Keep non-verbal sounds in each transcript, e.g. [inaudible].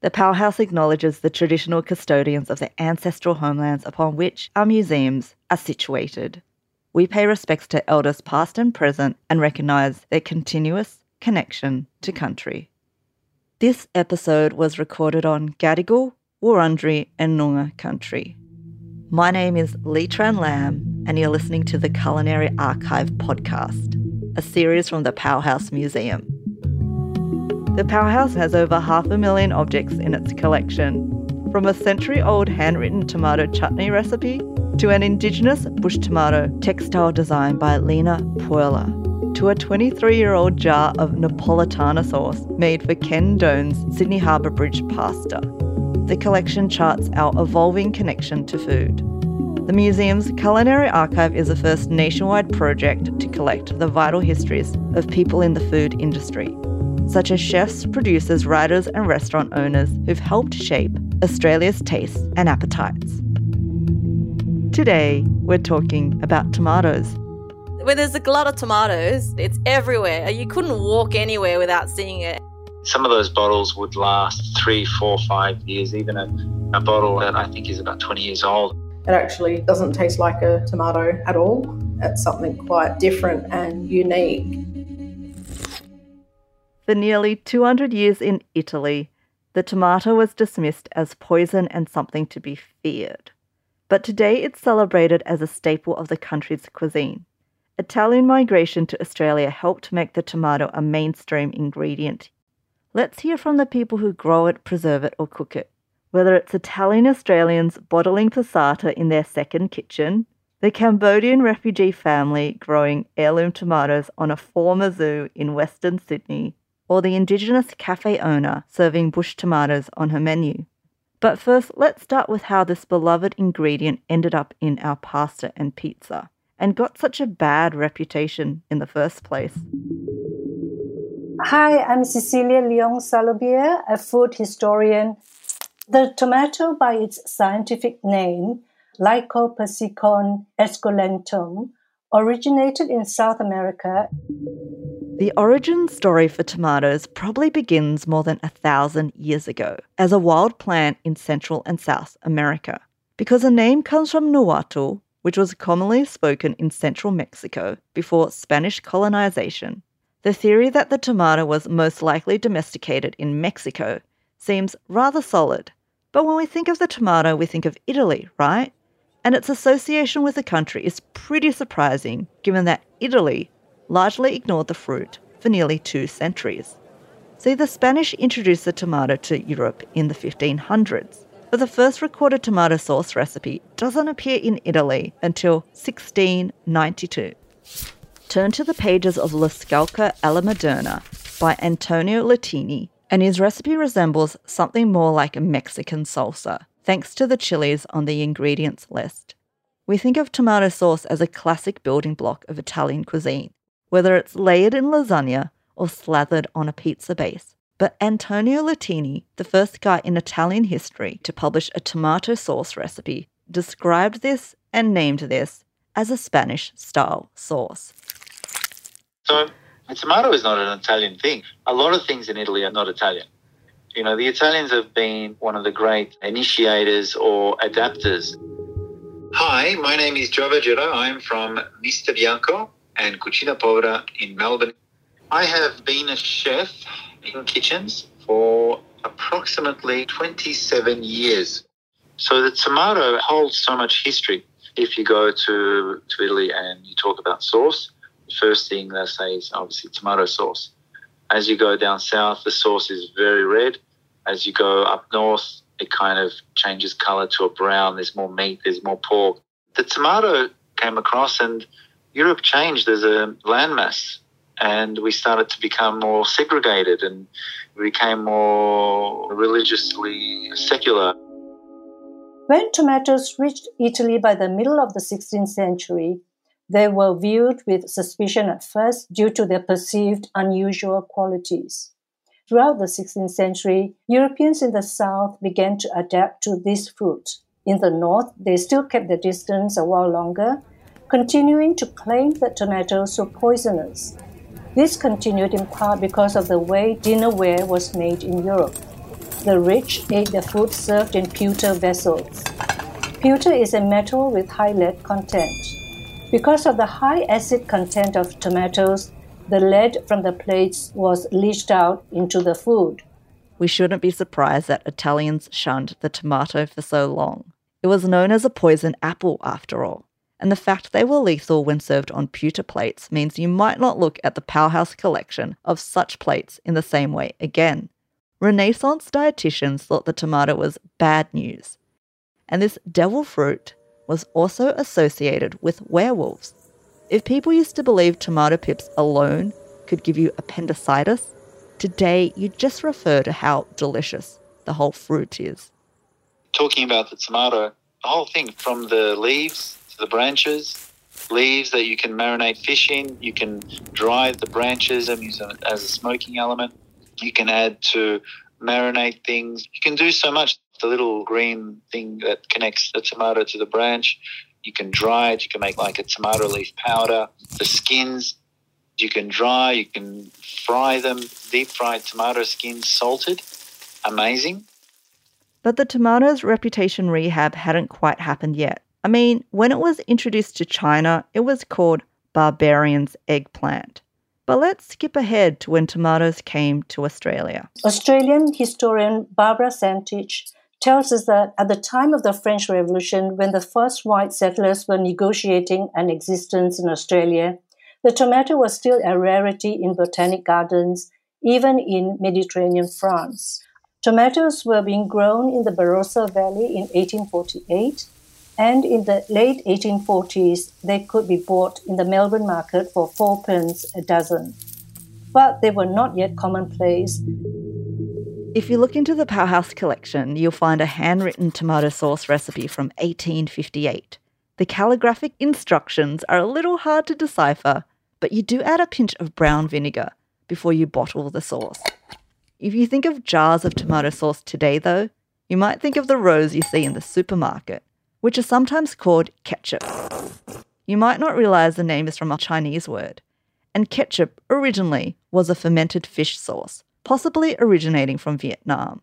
The Powerhouse acknowledges the traditional custodians of the ancestral homelands upon which our museums are situated. We pay respects to elders past and present and recognise their continuous connection to country. This episode was recorded on Gadigal, Wurundjeri, and Noongar country. My name is Lee Tran Lam, and you're listening to the Culinary Archive podcast, a series from the Powerhouse Museum. The Powerhouse has over half a million objects in its collection, from a century old handwritten tomato chutney recipe to an indigenous bush tomato textile design by Lena Puerla to a 23 year old jar of Napolitana sauce made for Ken Done's Sydney Harbour Bridge pasta. The collection charts our evolving connection to food. The museum's culinary archive is the first nationwide project to collect the vital histories of people in the food industry, such as chefs, producers, writers, and restaurant owners who've helped shape Australia's tastes and appetites. Today, we're talking about tomatoes where there's a glut of tomatoes, it's everywhere. You couldn't walk anywhere without seeing it. Some of those bottles would last three, four, five years, even a, a bottle that I think is about 20 years old. It actually doesn't taste like a tomato at all. It's something quite different and unique. For nearly 200 years in Italy, the tomato was dismissed as poison and something to be feared. But today it's celebrated as a staple of the country's cuisine. Italian migration to Australia helped make the tomato a mainstream ingredient. Let's hear from the people who grow it, preserve it, or cook it. Whether it's Italian Australians bottling passata in their second kitchen, the Cambodian refugee family growing heirloom tomatoes on a former zoo in Western Sydney, or the Indigenous cafe owner serving bush tomatoes on her menu. But first, let's start with how this beloved ingredient ended up in our pasta and pizza and got such a bad reputation in the first place. Hi, I'm Cecilia Leong Salobir, a food historian. The tomato, by its scientific name, Lycopersicon esculentum, originated in South America. The origin story for tomatoes probably begins more than a thousand years ago as a wild plant in Central and South America. Because the name comes from Nahuatl, which was commonly spoken in central Mexico before Spanish colonization, the theory that the tomato was most likely domesticated in Mexico seems rather solid. But when we think of the tomato, we think of Italy, right? And its association with the country is pretty surprising given that Italy largely ignored the fruit for nearly two centuries. See, the Spanish introduced the tomato to Europe in the 1500s, but the first recorded tomato sauce recipe doesn't appear in Italy until 1692. Turn to the pages of Lo Scalco alla Moderna by Antonio Latini, and his recipe resembles something more like a Mexican salsa, thanks to the chilies on the ingredients list. We think of tomato sauce as a classic building block of Italian cuisine, whether it's layered in lasagna or slathered on a pizza base. But Antonio Latini, the first guy in Italian history to publish a tomato sauce recipe, described this and named this as a Spanish style sauce. So, a tomato is not an Italian thing. A lot of things in Italy are not Italian. You know, the Italians have been one of the great initiators or adapters. Hi, my name is Joe Vargetto. I'm from Mr. Bianco and Cucina Povera in Melbourne. I have been a chef in kitchens for approximately 27 years. So the tomato holds so much history. If you go to, to Italy and you talk about sauce, the first thing they say is obviously tomato sauce. As you go down south, the sauce is very red. As you go up north, it kind of changes color to a brown. There's more meat, there's more pork. The tomato came across and Europe changed as a landmass and we started to become more segregated and became more religiously secular. When tomatoes reached Italy by the middle of the 16th century, they were viewed with suspicion at first due to their perceived unusual qualities. Throughout the 16th century, Europeans in the south began to adapt to this fruit. In the north, they still kept their distance a while longer, continuing to claim that tomatoes were poisonous this continued in part because of the way dinnerware was made in Europe. the rich ate their food served in pewter vessels. Pewter is a metal with high lead content. Because of the high acid content of tomatoes, the lead from the plates was leached out into the food. We shouldn't be surprised that Italians shunned the tomato for so long. It was known as a poison apple, after all, and the fact they were lethal when served on pewter plates means you might not look at the powerhouse collection of such plates in the same way again. Renaissance dietitians thought the tomato was bad news, and this devil fruit was also associated with werewolves. If people used to believe tomato pips alone could give you appendicitis, today you just refer to how delicious the whole fruit is. Talking about the tomato, the whole thing from the leaves the branches, leaves that you can marinate fish in, you can dry the branches and use them as a smoking element. You can add to marinate things. You can do so much the little green thing that connects the tomato to the branch. You can dry it. You can make like a tomato leaf powder. The skins you can dry. You can fry them. Deep fried tomato skins, salted. Amazing. But the tomato's reputation rehab hadn't quite happened yet. I mean, when it was introduced to China, it was called Barbarian's eggplant. But let's skip ahead to when tomatoes came to Australia. Australian historian Barbara Santich tells us that at the time of the French Revolution, when the first white settlers were negotiating an existence in Australia, the tomato was still a rarity in botanic gardens, even in Mediterranean France. Tomatoes were being grown in the Barossa Valley in 1848, and in the late 1840s, they could be bought in the Melbourne market for four pence a dozen. But they were not yet commonplace if you look into the Powerhouse collection, you'll find a handwritten tomato sauce recipe from 1858. The calligraphic instructions are a little hard to decipher, but you do add a pinch of brown vinegar before you bottle the sauce. If you think of jars of tomato sauce today, though, you might think of the rows you see in the supermarket, which are sometimes called ketchup. You might not realize the name is from a Chinese word, and ketchup originally was a fermented fish sauce possibly originating from Vietnam.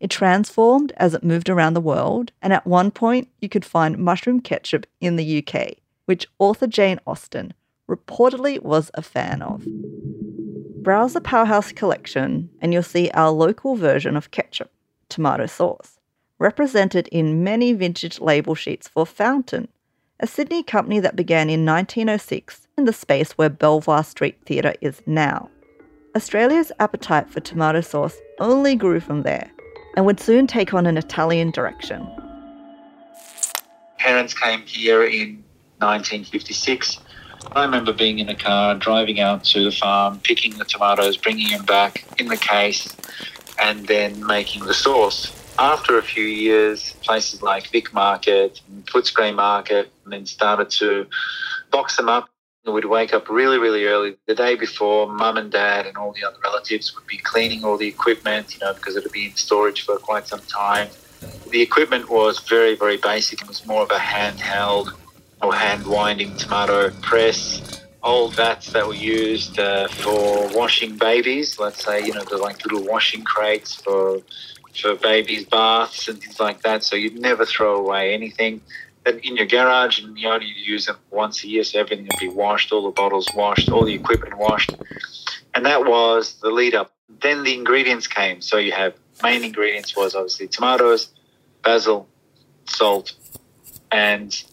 It transformed as it moved around the world, and at one point you could find mushroom ketchup in the UK, which author Jane Austen reportedly was a fan of. Browse the Powerhouse collection, and you'll see our local version of ketchup, tomato sauce, represented in many vintage label sheets for Fountain, a Sydney company that began in 1906 in the space where Belvoir Street Theatre is now. Australia's appetite for tomato sauce only grew from there and would soon take on an Italian direction. Parents came here in 1956. I remember being in a car, driving out to the farm, picking the tomatoes, bringing them back in the case, and then making the sauce. After a few years, places like Vic Market, and Footscray Market, and then started to box them up We'd wake up really, really early the day before. Mum and dad and all the other relatives would be cleaning all the equipment, you know, because it would be in storage for quite some time. The equipment was very, very basic. It was more of a handheld or hand winding tomato press. Old vats that were used uh, for washing babies. Let's say, you know, the like little washing crates for for babies' baths and things like that. So you'd never throw away anything in your garage and you only use them once a year, so everything would be washed, all the bottles washed, all the equipment washed. And that was the lead up. Then the ingredients came. So you have main ingredients was obviously tomatoes, basil, salt, and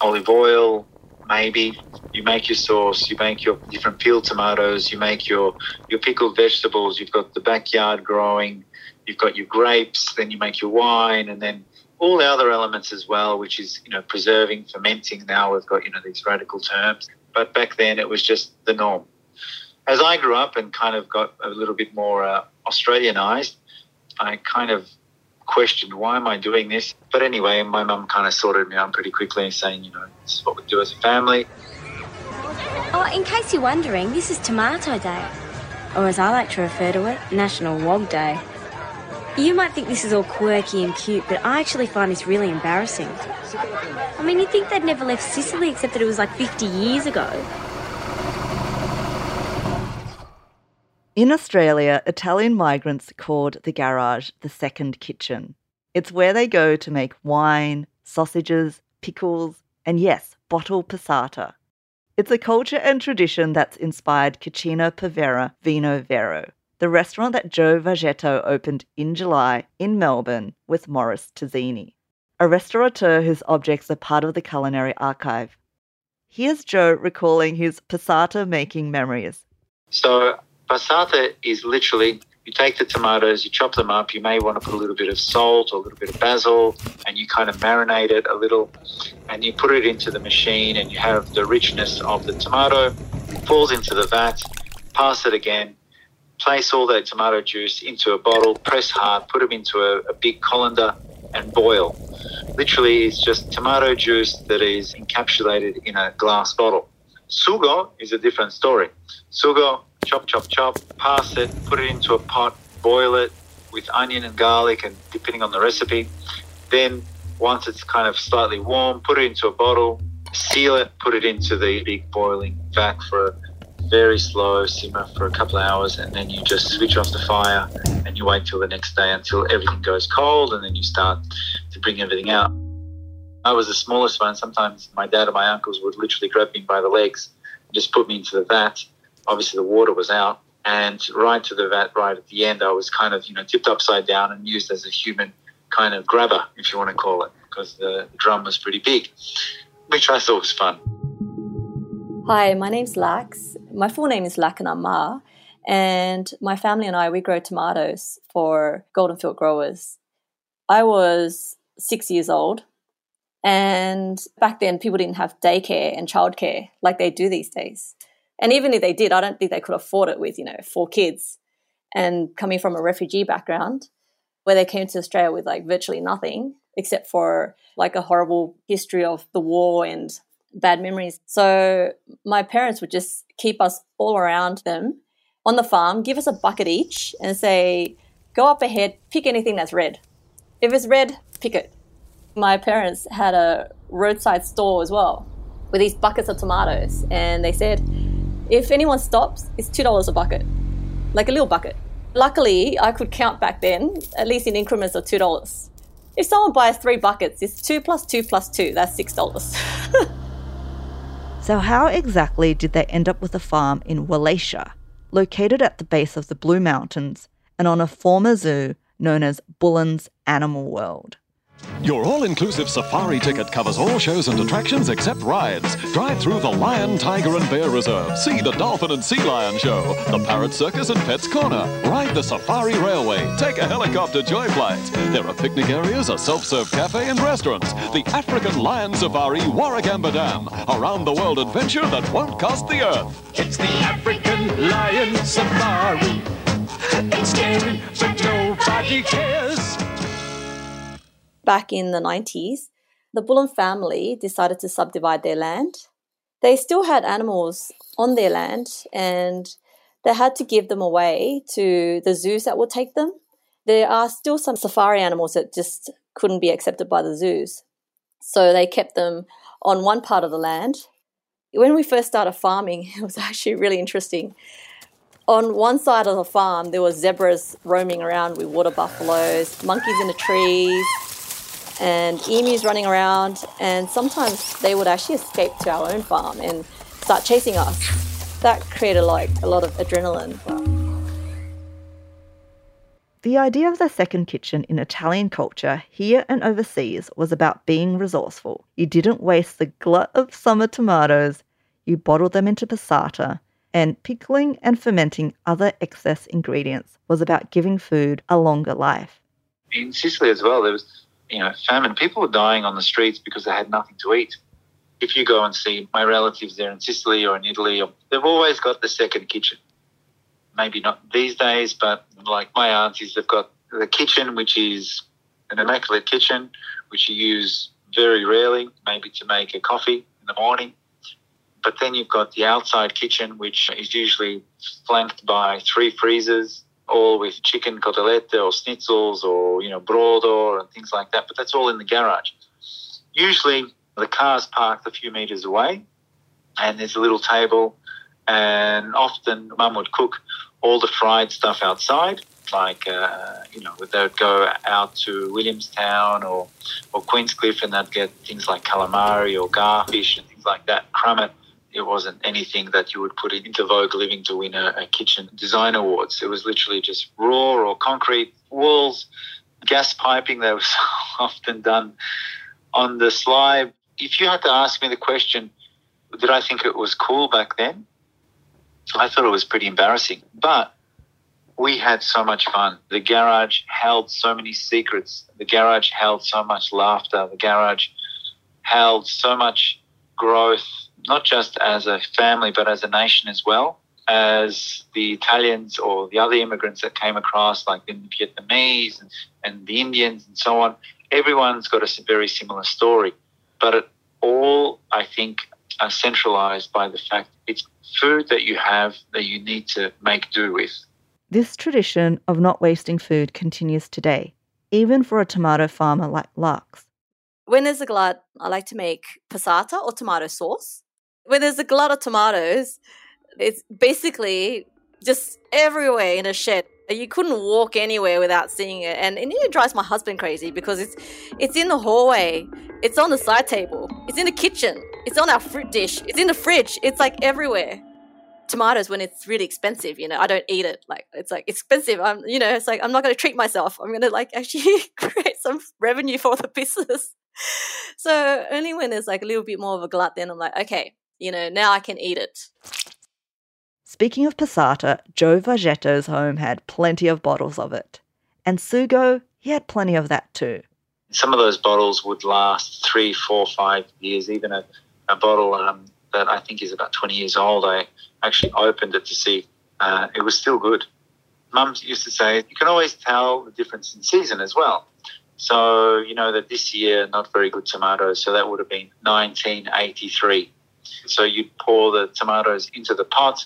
olive oil, maybe. You make your sauce, you make your different peeled tomatoes, you make your, your pickled vegetables, you've got the backyard growing, you've got your grapes, then you make your wine, and then all the other elements as well, which is you know preserving, fermenting. Now we've got you know these radical terms, but back then it was just the norm. As I grew up and kind of got a little bit more uh, Australianized, I kind of questioned why am I doing this. But anyway, my mum kind of sorted me out pretty quickly, saying you know this is what we do as a family. Oh, in case you're wondering, this is Tomato Day, or as I like to refer to it, National Wog Day. You might think this is all quirky and cute, but I actually find this really embarrassing. I mean, you'd think they'd never left Sicily except that it was like 50 years ago. In Australia, Italian migrants called the garage the second kitchen. It's where they go to make wine, sausages, pickles, and yes, bottle passata. It's a culture and tradition that's inspired Cucina Povera Vino Vero, the restaurant that Joe Vargetto opened in July in Melbourne with Maurice Terzini, a restaurateur whose objects are part of the culinary archive. Here's Joe recalling his passata making memories. So passata is literally you take the tomatoes, you chop them up. You may want to put a little bit of salt or a little bit of basil, and you kind of marinate it a little, and you put it into the machine, and you have the richness of the tomato falls into the vat. Pass it again. Place all that tomato juice into a bottle. Press hard. Put them into a, a big colander and boil. Literally, it's just tomato juice that is encapsulated in a glass bottle. Sugo is a different story. Sugo chop, chop, chop, pass it, put it into a pot, boil it with onion and garlic, and depending on the recipe. Then, once it's kind of slightly warm, put it into a bottle, seal it, put it into the big boiling vat for very slow simmer for a couple of hours, and then you just switch off the fire and you wait till the next day until everything goes cold, and then you start to bring everything out. I was the smallest one. Sometimes my dad and my uncles would literally grab me by the legs and just put me into the vat obviously the water was out. And right to the vat, right at the end, I was kind of, you know, tipped upside down and used as a human kind of grabber, if you want to call it, because the drum was pretty big, which I thought was fun. Hi, my name's Lax. My full name is Leakkhena Ma, and my family and I, we grow tomatoes for Goldenfield Growers. I was six years old, and back then people didn't have daycare and childcare like they do these days. And even if they did, I don't think they could afford it with, you know, four kids and coming from a refugee background where they came to Australia with like virtually nothing except for like a horrible history of the war and bad memories. So my parents would just keep us all around them on the farm, give us a bucket each and say, go up ahead, pick anything that's red. If it's red, pick it. My parents had a roadside store as well with these buckets of tomatoes and they said, if anyone stops, it's $2 a bucket, like a little bucket. Luckily, I could count back then, at least in increments of $2. If someone buys three buckets, it's 2 plus 2 plus 2, that's $6. [laughs] so, how exactly did they end up with a farm in Wallacia, located at the base of the Blue Mountains and on a former zoo known as Bullen's Animal World? Your all-inclusive safari ticket covers all shows and attractions except rides. Drive through the Lion, Tiger and Bear Reserve. See the Dolphin and Sea Lion Show. The Parrot Circus and Pets Corner. Ride the Safari Railway. Take a helicopter joy flight. There are picnic areas, a self-serve cafe and restaurants. The African Lion Safari Warragamba Dam. Around the world adventure that won't cost the earth. It's the African Lion Safari. It's scary, but nobody cares back in the 90s, the Bullen family decided to subdivide their land. They still had animals on their land and they had to give them away to the zoos that would take them. There are still some safari animals that just couldn't be accepted by the zoos. So they kept them on one part of the land. When we first started farming, [laughs] it was actually really interesting. On one side of the farm, there were zebras roaming around with water buffaloes, monkeys in the trees, and emus running around, and sometimes they would actually escape to our own farm and start chasing us. That created like a lot of adrenaline. The idea of the second kitchen in Italian culture, here and overseas, was about being resourceful. You didn't waste the glut of summer tomatoes, you bottled them into passata, and pickling and fermenting other excess ingredients was about giving food a longer life. In Sicily as well, there was you know, famine. People were dying on the streets because they had nothing to eat. If you go and see my relatives there in Sicily or in Italy, they've always got the second kitchen. Maybe not these days, but like my aunties, they've got the kitchen, which is an immaculate kitchen, which you use very rarely, maybe to make a coffee in the morning. But then you've got the outside kitchen, which is usually flanked by three freezers, all with chicken cotolette or schnitzels or, you know, brodo and things like that. But that's all in the garage. Usually the car's parked a few meters away and there's a little table And often mum would cook all the fried stuff outside, like, uh, you know, they would go out to Williamstown or, or Queenscliff and they'd get things like calamari or garfish and things like that, crumb it. Wasn't anything that you would put into Vogue Living to win a, a kitchen design awards. It was literally just raw or concrete walls, gas piping that was [laughs] often done on the sly. If you had to ask me the question, did I think it was cool back then? I thought it was pretty embarrassing. But we had so much fun. The garage held so many secrets. The garage held so much laughter. The garage held so much growth, not just as a family, but as a nation as well. As the Italians or the other immigrants that came across, like the Vietnamese and, and the Indians and so on, everyone's got a very similar story. But it all, I think, are centralized by the fact it's food that you have that you need to make do with. This tradition of not wasting food continues today, even for a tomato farmer like Lux. When there's a glut, I like to make passata or tomato sauce. When there's a glut of tomatoes, it's basically just everywhere in a shed. You couldn't walk anywhere without seeing it, and, it drives my husband crazy because it's it's in the hallway, it's on the side table, it's in the kitchen, it's on our fruit dish, it's in the fridge, it's like everywhere. Tomatoes when it's really expensive, you know, I don't eat it. Like it's like expensive. I'm, you know, it's like I'm not going to treat myself. I'm going to like actually [laughs] create some revenue for the business. [laughs] So only when there's like a little bit more of a glut, then I'm like, okay, you know, now I can eat it. Speaking of passata, Joe Vargetto's home had plenty of bottles of it. And Sugo, he had plenty of that too. Some of those bottles would last three, four, five years. Even a, a bottle um, that I think is about 20 years old, I actually opened it to see uh, it was still good. Mum used to say, you can always tell the difference in season as well. So, you know, that this year, not very good tomatoes. So that would have been 1983. So you'd pour the tomatoes into the pot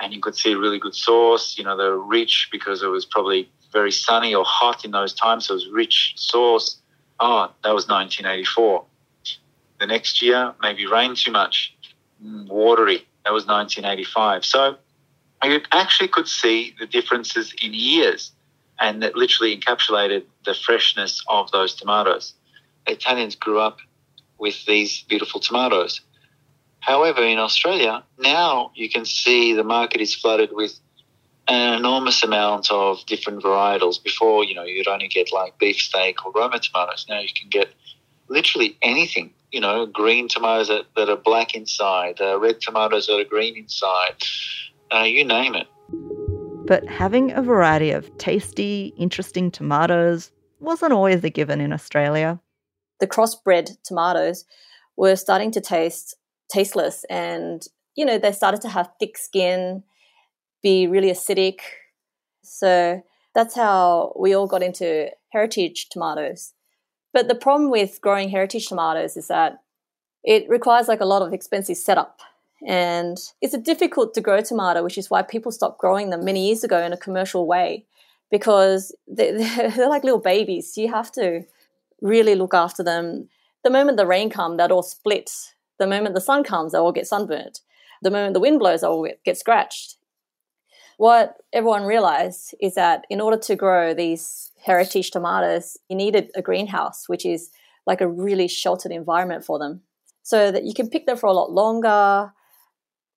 and you could see a really good sauce. You know, they were rich because it was probably very sunny or hot in those times. So it was rich sauce. Oh, that was 1984. The next year, maybe rained too much, mm, watery. That was 1985. So you actually could see the differences in years, and that literally encapsulated the freshness of those tomatoes. Italians grew up with these beautiful tomatoes. However, in Australia, now you can see the market is flooded with an enormous amount of different varietals. Before, you know, you'd only get like beefsteak or Roma tomatoes. Now you can get literally anything. You know, green tomatoes that, that are black inside, uh, red tomatoes that are green inside, uh, you name it. But having a variety of tasty, interesting tomatoes wasn't always a given in Australia. The crossbred tomatoes were starting to taste tasteless and you know they started to have thick skin be really acidic. So that's how we all got into heritage tomatoes. But the problem with growing heritage tomatoes is that it requires like a lot of expensive setup. And it's a difficult to grow tomato which is why people stopped growing them many years ago in a commercial way because [laughs] they're, like little babies. You have to really look after them. The moment the rain comes that all split the moment the sun comes, they all get sunburnt. The moment the wind blows, they all get scratched. What everyone realized is that in order to grow these heritage tomatoes, you needed a greenhouse, which is like a really sheltered environment for them, so that you can pick them for a lot longer.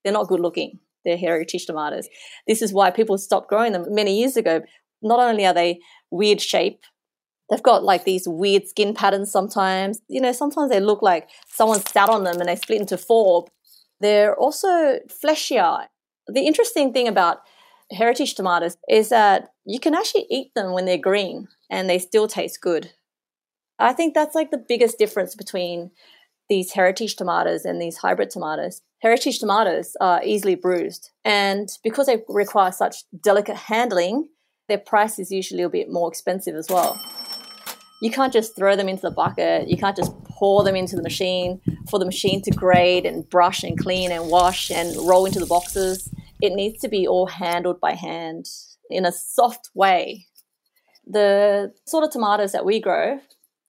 They're not good looking. They're heritage tomatoes. This is why people stopped growing them many years ago. Not only are they weird shape, they've got like these weird skin patterns sometimes. You know, sometimes they look like someone sat on them and they split into four. They're also fleshier. The interesting thing about heritage tomatoes is that you can actually eat them when they're green and they still taste good. I think that's like the biggest difference between these heritage tomatoes and these hybrid tomatoes. Heritage tomatoes are easily bruised, and because they require such delicate handling, their price is usually a bit more expensive as well you can't just throw them into the bucket. You can't just pour them into the machine for the machine to grade and brush and clean and wash and roll into the boxes. It needs to be all handled by hand in a soft way. The sort of tomatoes that we grow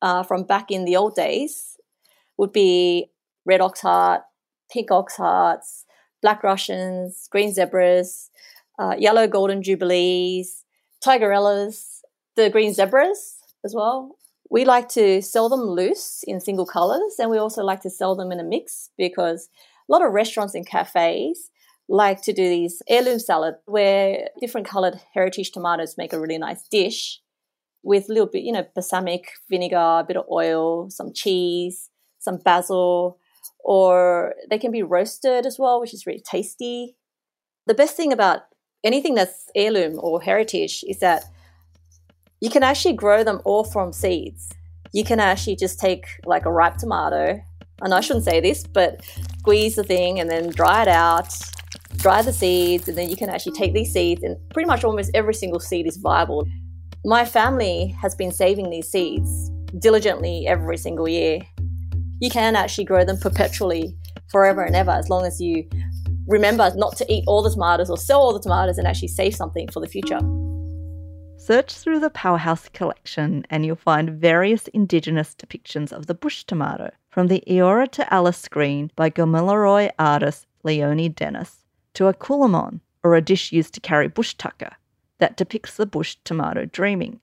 uh, from back in the old days would be red ox heart, pink ox hearts, black Russians, green zebras, uh, yellow golden jubilees, tigerellas, the green zebras as well. We like to sell them loose in single colors, and we also like to sell them in a mix because a lot of restaurants and cafes like to do these heirloom salad where different colored heritage tomatoes make a really nice dish with a little bit, you know, balsamic vinegar, a bit of oil, some cheese, some basil, or they can be roasted as well, which is really tasty. The best thing about anything that's heirloom or heritage is that you can actually grow them all from seeds. You can actually just take like a ripe tomato, and I shouldn't say this, but squeeze the thing and then dry it out, dry the seeds, and then you can actually take these seeds, and pretty much almost every single seed is viable. My family has been saving these seeds diligently every single year. You can actually grow them perpetually, forever and ever, as long as you remember not to eat all the tomatoes or sell all the tomatoes and actually save something for the future. Search through the Powerhouse collection and you'll find various Indigenous depictions of the bush tomato, from the Eora to Alice screen by Gamilaroi artist Leonie Dennis, to a kulamon, or a dish used to carry bush tucker, that depicts the bush tomato dreaming.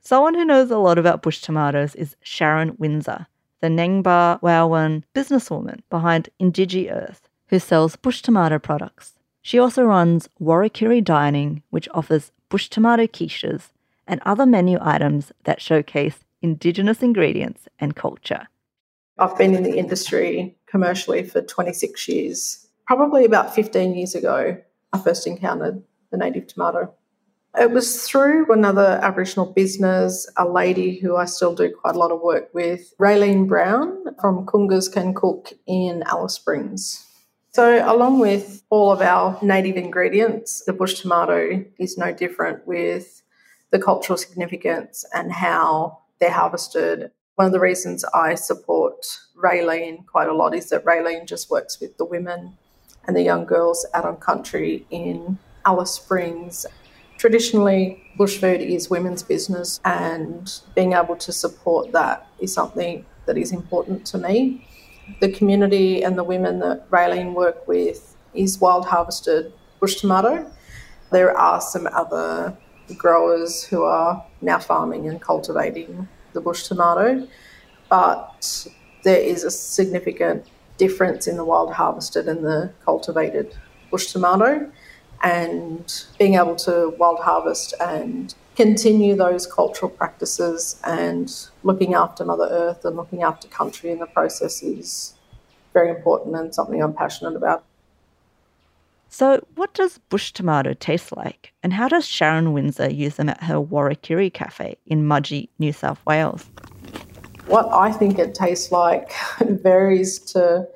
Someone who knows a lot about bush tomatoes is Sharon Winsor, the Ngemba Weilwan businesswoman behind Indigiearth, who sells bush tomato products. She also runs Warakirri Dining, which offers bush tomato quiches and other menu items that showcase Indigenous ingredients and culture. I've been in the industry commercially for 26 years. Probably about 15 years ago, I first encountered the native tomato. It was through another Aboriginal business, a lady who I still do quite a lot of work with, Rayleen Brown from Kungkas Can Cook in Alice Springs. So, along with all of our native ingredients, the bush tomato is no different with the cultural significance and how they're harvested. One of the reasons I support Rayleen quite a lot is that Rayleen just works with the women and the young girls out on country in Alice Springs Traditionally, bush food is women's business, and being able to support that is something that is important to me. The community and the women that Rayleen work with is wild harvested bush tomato. There are some other growers who are now farming and cultivating the bush tomato, but there is a significant difference in the wild harvested and the cultivated bush tomato and being able to wild harvest and continue those cultural practices and looking after Mother Earth and looking after country in the process is very important and something I'm passionate about. So, what does bush tomato taste like, and how does Sharon Winsor use them at her Warakirri Cafe in Mudgee, New South Wales? What I think it tastes like [laughs] varies to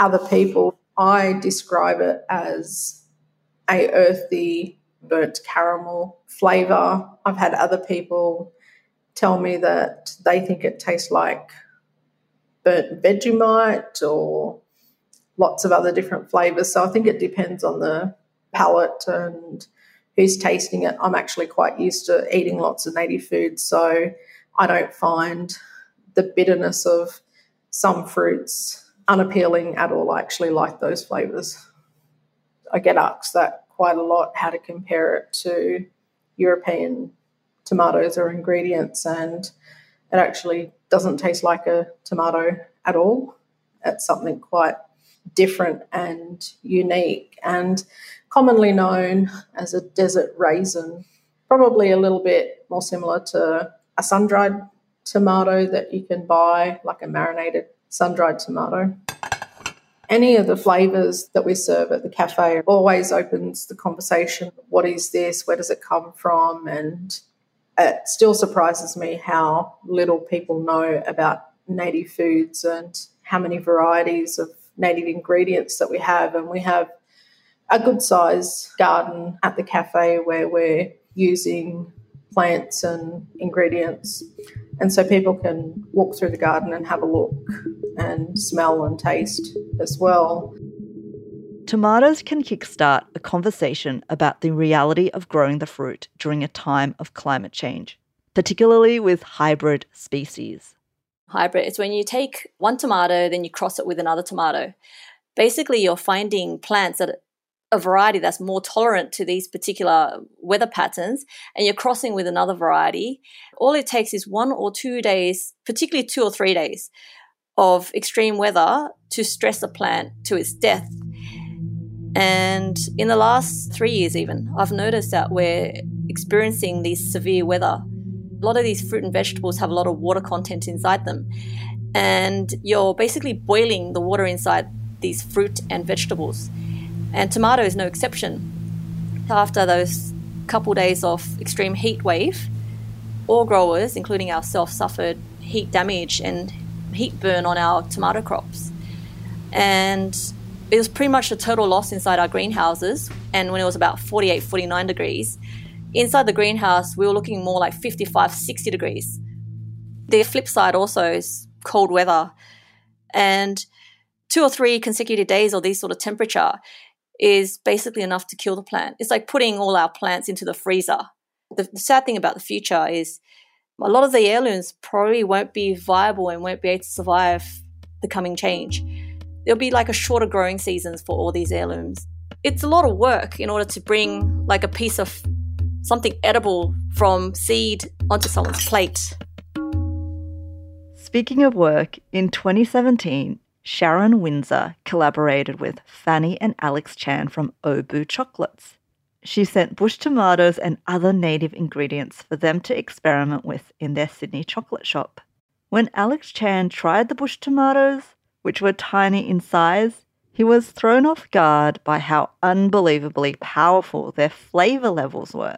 other people. I describe it as a earthy burnt caramel flavor. I've had other people tell me that they think it tastes like burnt Vegemite or lots of other different flavors. So I think it depends on the palate and who's tasting it. I'm actually quite used to eating lots of native foods, so I don't find the bitterness of some fruits unappealing at all. I actually like those flavors. I get asked that quite a lot how to compare it to European tomatoes or ingredients, and it actually doesn't taste like a tomato at all. It's something quite different and unique, and commonly known as a desert raisin, probably a little bit more similar to a sun dried tomato that you can buy, like a marinated sun dried tomato. Any of the flavors that we serve at the cafe always opens the conversation. What is this? Where does it come from? And it still surprises me how little people know about native foods and how many varieties of native ingredients that we have. And we have a good size garden at the cafe where we're using plants and ingredients. And so people can walk through the garden and have a look and smell and taste as well. Tomatoes can kickstart a conversation about the reality of growing the fruit during a time of climate change, particularly with hybrid species. Hybrid is when you take one tomato, then you cross it with another tomato. basically you're finding plants that a variety that's more tolerant to these particular weather patterns and you're crossing with another variety all it takes is one or two days particularly two or three days of extreme weather to stress a plant to its death. And in the last three years even i've noticed that we're experiencing these severe weather. A lot of these fruit and vegetables have a lot of water content inside them. And you're basically boiling the water inside these fruit and vegetables. And tomato is no exception. After those couple days of extreme heat wave, all growers, including ourselves, suffered heat damage and heat burn on our tomato crops. And it was pretty much a total loss inside our greenhouses. And when it was about 48, 49 degrees, inside the greenhouse, we were looking more like 55, 60 degrees. The flip side also is cold weather. And two or three consecutive days of these sort of temperature, is basically enough to kill the plant. It's like putting all our plants into the freezer. The, the, sad thing about the future is a lot of the heirlooms probably won't be viable and won't be able to survive the coming change. There'll be like a shorter growing seasons for all these heirlooms. It's a lot of work in order to bring like a piece of something edible from seed onto someone's plate. Speaking of work, in 2017, Sharon Winsor collaborated with Fanny and Alex Chan from Obu Chocolates. She sent bush tomatoes and other native ingredients for them to experiment with in their Sydney chocolate shop. When Alex Chan tried the bush tomatoes, which were tiny in size, he was thrown off guard by how unbelievably powerful their flavour levels were.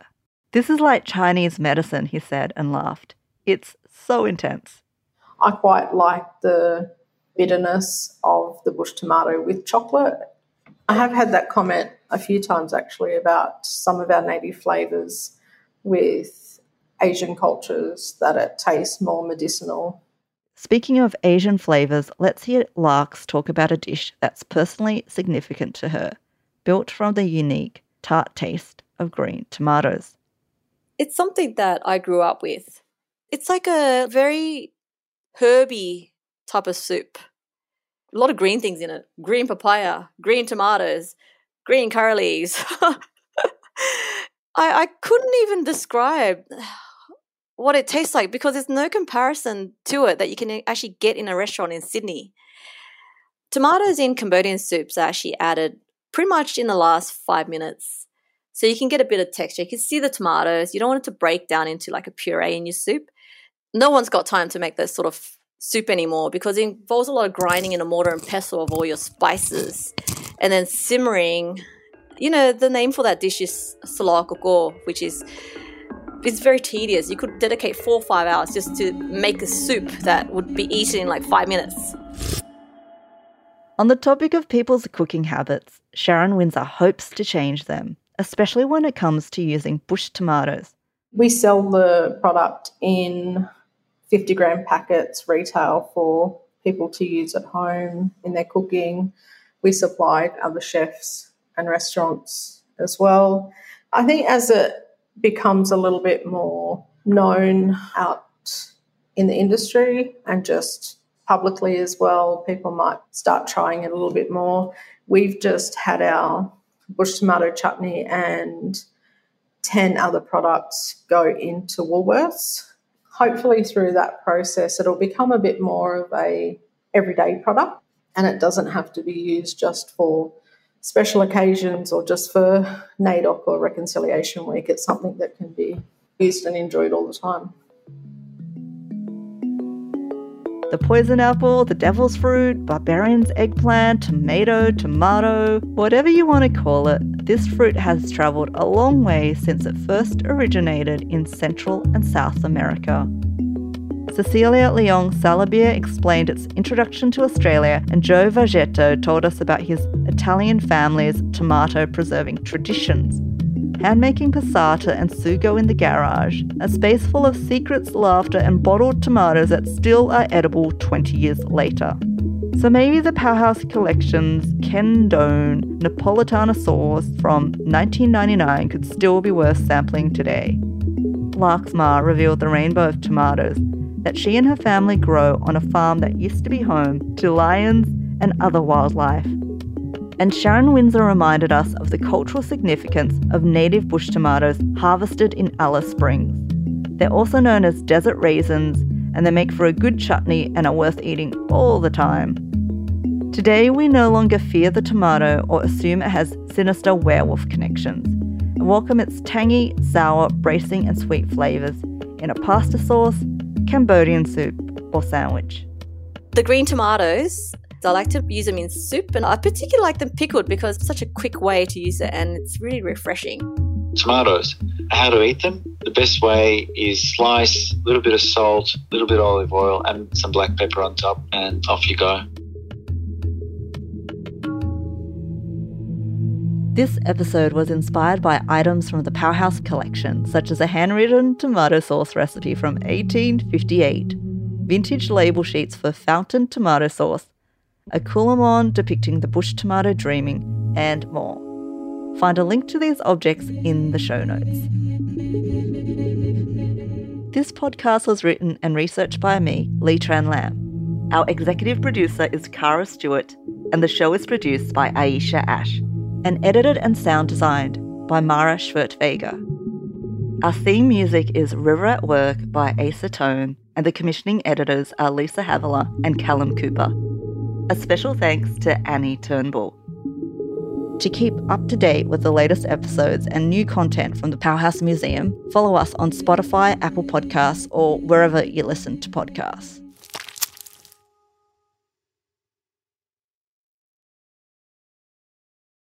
This is like Chinese medicine, he said and laughed. It's so intense. I quite like the bitterness of the bush tomato with chocolate. I have had that comment a few times actually about some of our native flavours with Asian cultures that it tastes more medicinal. Speaking of Asian flavours, let's hear Larks talk about a dish that's personally significant to her, built from the unique tart taste of green tomatoes. It's something that I grew up with. It's like a very herby type of soup. A lot of green things in it green papaya, green tomatoes, green leaves. [laughs] I, I couldn't even describe [sighs] what it tastes like because there's no comparison to it that you can actually get in a restaurant in Sydney. Tomatoes in Cambodian soups are actually added pretty much in the last five minutes. So you can get a bit of texture. You can see the tomatoes. You don't want it to break down into like a puree in your soup. No one's got time to make those sort of soup anymore because it involves a lot of grinding in a mortar and pestle of all your spices and then simmering. You know, the name for that dish is salakoko, which is it's very tedious. You could dedicate four or five hours just to make a soup that would be eaten in like five minutes. On the topic of people's cooking habits, Sharon Winsor hopes to change them, especially when it comes to using bush tomatoes. We sell the product in 50 gram packets retail for people to use at home in their cooking. We supply other chefs and restaurants as well. I think as it becomes a little bit more known out in the industry and just publicly as well, people might start trying it a little bit more. We've just had our bush tomato chutney and 10 other products go into Woolworths hopefully through that process it'll become a bit more of a everyday product and it doesn't have to be used just for special occasions or just for NAIDOC or Reconciliation Week. It's something that can be used and enjoyed all the time. The poison apple, the devil's fruit, barbarian's eggplant, tomato, tomato, whatever you want to call it, this fruit has travelled a long way since it first originated in Central and South America. Cecilia Leong Salobir explained its introduction to Australia, and Joe Vargetto told us about his Italian family's tomato preserving traditions handmaking passata and sugo in the garage, a space full of secrets, laughter, and bottled tomatoes that still are edible 20 years later. So maybe the Powerhouse Collection's Ken Done Napolitana sauce from 1999 could still be worth sampling today. Lark's Ma revealed the rainbow of tomatoes that she and her family grow on a farm that used to be home to lions and other wildlife. And Sharon Winsor reminded us of the cultural significance of native bush tomatoes harvested in Alice Springs. They're also known as desert raisins, and they make for a good chutney and are worth eating all the time. Today, we no longer fear the tomato or assume it has sinister werewolf connections, and welcome its tangy, sour, bracing, and sweet flavours in a pasta sauce, Cambodian soup, or sandwich. The green tomatoes, I like to use them in soup, and I particularly like them pickled because it's such a quick way to use it and it's really refreshing. Tomatoes. How to eat them? Best way is slice, a little bit of salt, a little bit of olive oil, and some black pepper on top, and off you go. This episode was inspired by items from the Powerhouse collection, such as a handwritten tomato sauce recipe from 1858, vintage label sheets for fountain tomato sauce, a coolamon depicting the bush tomato dreaming, and more. Find a link to these objects in the show notes. This podcast was written and researched by me, Lee Tran Lam. Our executive producer is Kara Stewart, and the show is produced by Aisha Ash and edited and sound designed by Mara Schwert Vega. Our theme music is River at Work by Asa Tone, and the commissioning editors are Lisa Havilah and Callum Cooper. A special thanks to Annie Turnbull. To keep up to date with the latest episodes and new content from the Powerhouse Museum, follow us on Spotify, Apple Podcasts, or wherever you listen to podcasts.